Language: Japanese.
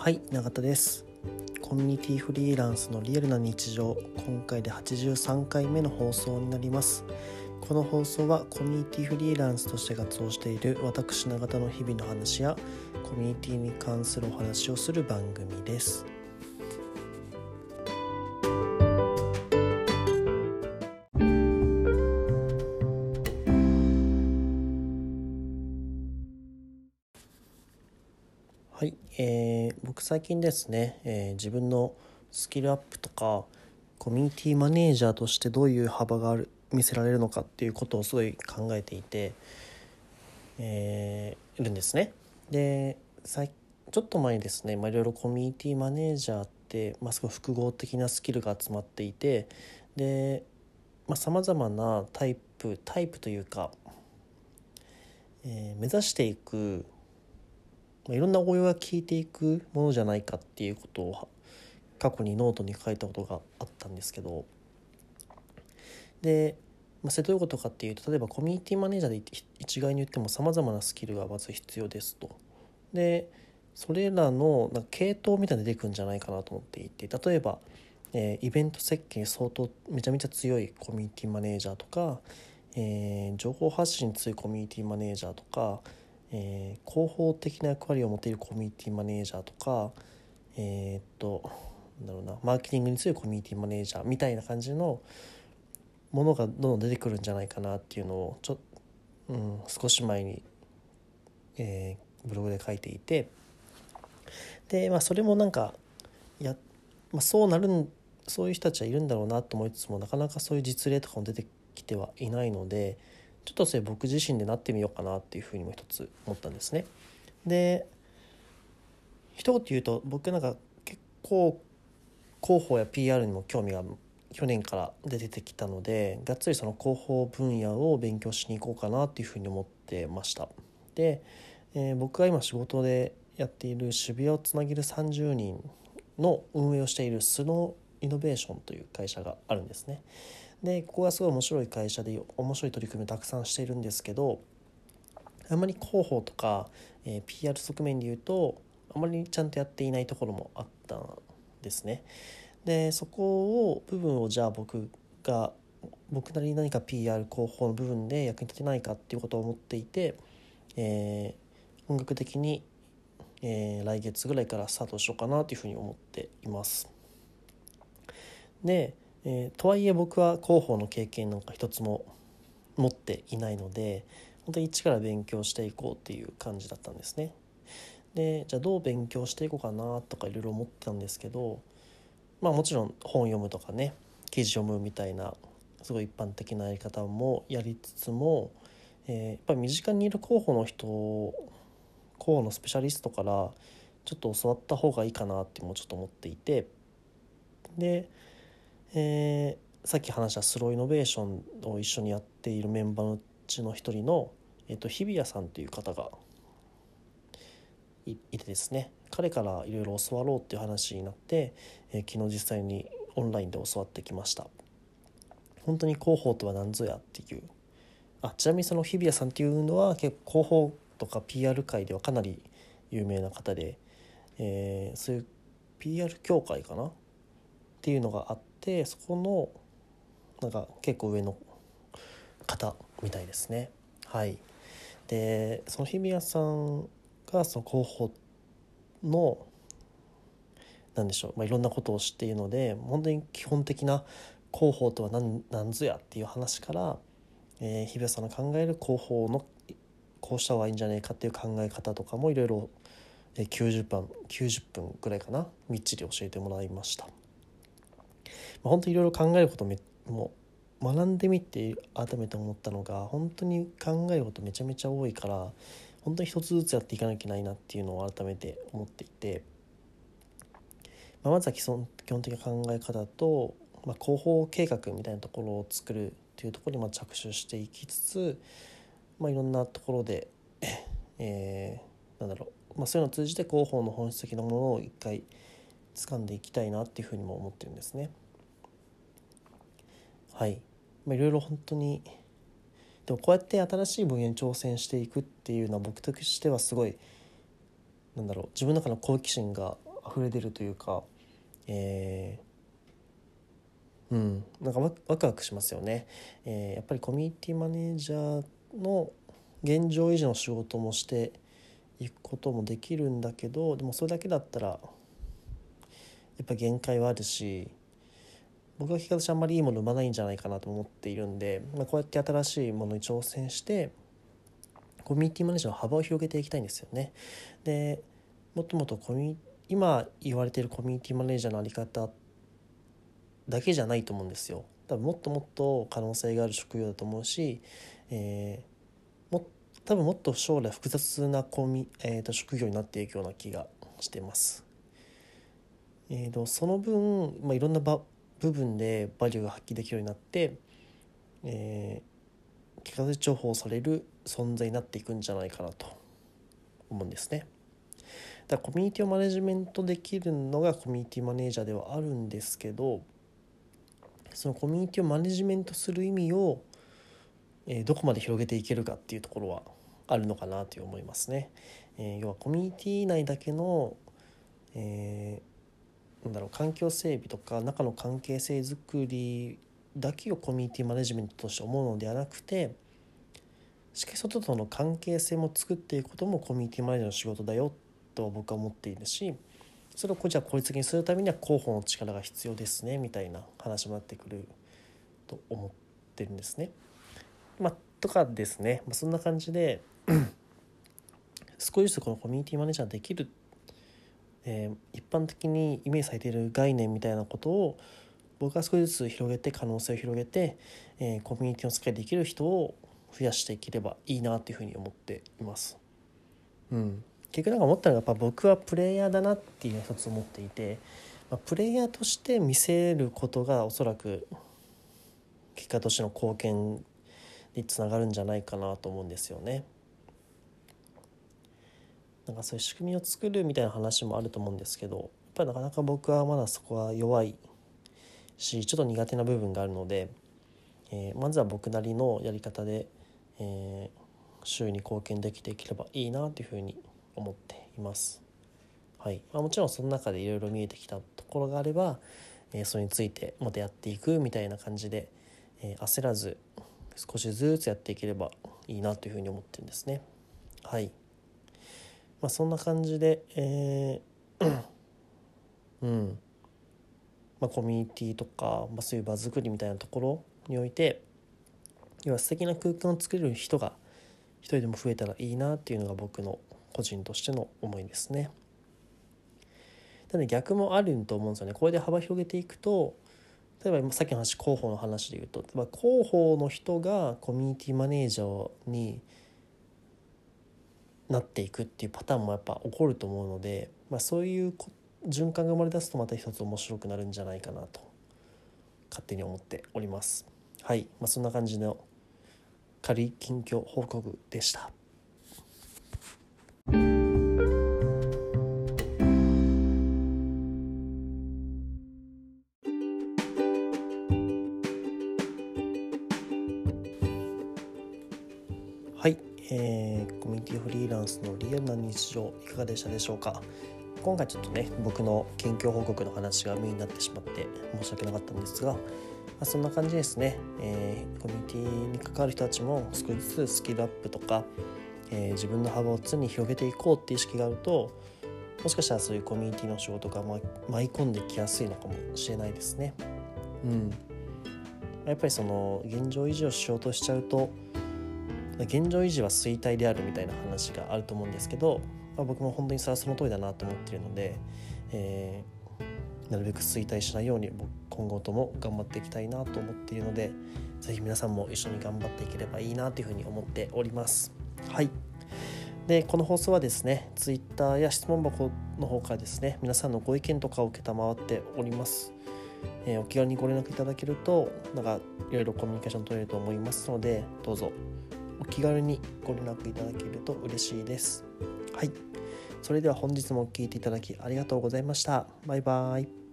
はい永田です。コミュニティフリーランスのリアルな日常。今回で83回目の放送になります。この放送はコミュニティフリーランスとして活動している私永田の日々の話やコミュニティに関するお話をする番組です。最近ですね、えー、自分のスキルアップとかコミュニティマネージャーとしてどういう幅がある見せられるのかっていうことをすごい考えていて、えー、いるんですね。でちょっと前にですね、まあ、いろいろコミュニティマネージャーって、まあ、すごい複合的なスキルが集まっていてでさまざ、まなタイプタイプというか、えー、目指していく、いろんな応用が効いていくものじゃないかっていうことを過去にノートに書いたことがあったんですけどで、まあ、それどういうことかっていうと例えばコミュニティマネージャーで一概に言ってもさまざまなスキルがまず必要ですと。でそれらのなんか系統みたいな出てくるんじゃないかなと思っていて例えば、えー、イベント設計に相当めちゃめちゃ強いコミュニティマネージャーとか、えー、情報発信に強いコミュニティマネージャーとかえー、広報的な役割を持っているコミュニティマネージャーとかえー、っとだろうなマーケティングに強いコミュニティマネージャーみたいな感じのものがどんどん出てくるんじゃないかなっていうのをちょ、うん、少し前に、えー、ブログで書いていてで、まあ、それもなんかや、まあ、そうなるそういう人たちはいるんだろうなと思いつつもなかなかそういう実例とかも出てきてはいないので。ちょっとそれ僕自身でなってみようかなっていうふうにも一つ思ったんですね。で一言言うと僕なんか結構広報や PR にも興味が去年から出てきたのでがっつりその広報分野を勉強しに行こうかなっていうふうに思ってました。で、えー、僕が今仕事でやっている渋谷をつなげる30人の運営をしているスノーイノベーションという会社があるんですね。でここがすごい面白い会社で面白い取り組みをたくさんしているんですけどあまり広報とか、えー、PR 側面で言うとあまりちゃんとやっていないところもあったんですね。でそこを部分をじゃあ僕が僕なりに何か PR 広報の部分で役に立てないかっていうことを思っていて、えー、本格的に、えー、来月ぐらいからスタートしようかなというふうに思っています。でえー、とはいえ僕は広報の経験なんか一つも持っていないので本当に一から勉強していこうっていう感じだったんですね。でじゃあどう勉強していこうかなとかいろいろ思ってたんですけどまあもちろん本読むとかね記事読むみたいなすごい一般的なやり方もやりつつも、えー、やっぱり身近にいる候補の人候補のスペシャリストからちょっと教わった方がいいかなってもうちょっと思っていてでえー、さっき話したスローイノベーションを一緒にやっているメンバーのうちの一人の、えーと、日比谷さんという方がいてですね。彼からいろいろ教わろうっていう話になって、えー、昨日実際にオンラインで教わってきました。本当に広報とは何ぞやっていう。あちなみにその日比谷さんっていうのは結構広報とか PR 界ではかなり有名な方で、えー、そういう PR 協会かな？っていうのがあっってそこのなんか結構上の方みたいですねはいでその日比谷さんがその広報の何でしょう、まあ、いろんなことを知っているので本当に基本的な広報とは何何ぞやっていう話から、えー、日比谷さんの考える広報のこうした方がいいんじゃないかっていう考え方とかもいろいろ90分90分ぐらいかなみっちり教えてもらいました。まあ、本当いろいろ考えることも学んでみて改めて思ったのが本当に考えることめちゃめちゃ多いから本当に一つずつやっていかなきゃいけないなっていうのを改めて思っていて、まあ、まずは基本基本的な考え方と、まあ、広報計画みたいなところを作るっていうところにま着手していきつつ、まあ、いろんなところで、えー、なんだろう、まあ、そういうのを通じて広報の本質的なものを一回掴んでいきたいなっていうふうにも思ってるんですね。はい。まあ、いろいろ本当にでもこうやって新しい分野に挑戦していくっていうのは僕としてはすごいなんだろう自分の中の好奇心が溢れ出るというか、えー、うん。なんかワクワクしますよね、えー、やっぱりコミュニティマネージャーの現状維持の仕事もしていくこともできるんだけどでもそれだけだったらやっぱ限界はあるし僕は結果としてあんまりいいもの生まないんじゃないかなと思っているんで、まあ、こうやって新しいものに挑戦してコミュニティマネージャーの幅を広げていきたいんですよね。でもっともっとコミ今言われているコミュニティマネージャーの在り方だけじゃないと思うんですよ。多分もっともっと可能性がある職業だと思うし、えー、も多分もっと将来複雑なコミ、えーと、職業になっていくような気がしてます。えーと、その分、まあ、いろんな部分でバリューが発揮できるようになって、えー、結果で重宝される存在になっていくんじゃないかなと思うんですね。だからコミュニティをマネジメントできるのがコミュニティマネージャーではあるんですけどそのコミュニティをマネジメントする意味を、えー、どこまで広げていけるかっていうところはあるのかなと思いますね。えー、要はコミュニティ内だけの、えー、なんだろう環境整備とか中の関係性づくりだけをコミュニティマネジメントとして思うのではなくてしかし外との関係性も作っていくこともコミュニティマネージャーの仕事だよと僕は思っているしそれをじゃあ効率的にするためには広報の力が必要ですねみたいな話になってくると思ってるんですね。まあ、とかですね、まあ、そんな感じで少しずつこのコミュニティマネージャーできる、えー、一般的にイメージされている概念みたいなことを僕は少しずつ広げて可能性を広げて、えー、コミュニティの使いできる人を増やしていければいいなというふうに思っています。うん、結局なんか思ったのがやっぱ僕はプレイヤーだなっていうのを一つ思っていて、まあ、プレイヤーとして見せることがおそらく結果としての貢献につながるんじゃないかなと思うんですよね。なんかそういう仕組みを作るみたいな話もあると思うんですけどやっぱりなかなか僕はまだそこは弱いしちょっと苦手な部分があるので、えー、まずは僕なりのやり方で、えー、周囲に貢献できていければいいなというふうに思っています。はいまあ、もちろんその中でいろいろ見えてきたところがあれば、えー、それについてまたやっていくみたいな感じで、えー、焦らず少しずつやっていければいいなというふうに思ってるんですね。はい。まあ、そんな感じで、えー、うん。まあ、コミュニティとか、まあ、そういう場作りみたいなところにおいて要は素敵な空間を作れる人が一人でも増えたらいいなっていうのが僕の個人としての思いですね。ただ逆もあると思うんですよね。これで幅広げていくと例えばさっきの話広報の話で言うと例えば広報の人がコミュニティマネージャーになっていくっていうパターンもやっぱ起こると思うので、まあ、そういう循環が生まれ出すとまた一つ面白くなるんじゃないかなと勝手に思っております。はい、まあ、そんな感じの仮近況報告でした。はいえー、コミュニティフリーランスのリアルな日常いかがでしたでしょうか？今回ちょっとね僕の近況報告の話がメインになってしまって申し訳なかったんですが、まあ、そんな感じですね、えー、コミュニティに関わる人たちも少しずつスキルアップとか、えー、自分の幅を常に広げていこうっていう意識があるともしかしたらそういうコミュニティの仕事が舞い込んできやすいのかもしれないですね。うん、やっぱりその現状維持をしようとしちゃうと現状維持は衰退であるみたいな話があると思うんですけど、まあ、僕も本当にそれはその通りだなと思っているので、えー、なるべく衰退しないように今後とも頑張っていきたいなと思っているので是非皆さんも一緒に頑張っていければいいなというふうに思っております。はいでこの放送はですね Twitter や質問箱の方からですね皆さんのご意見とかを承っております。えー、お気軽にご連絡いただけるとなんかいろいろコミュニケーション取れると思いますのでどうぞお気軽にご連絡いただけると嬉しいです。はい。それでは本日も聴いていただきありがとうございました。バイバイ。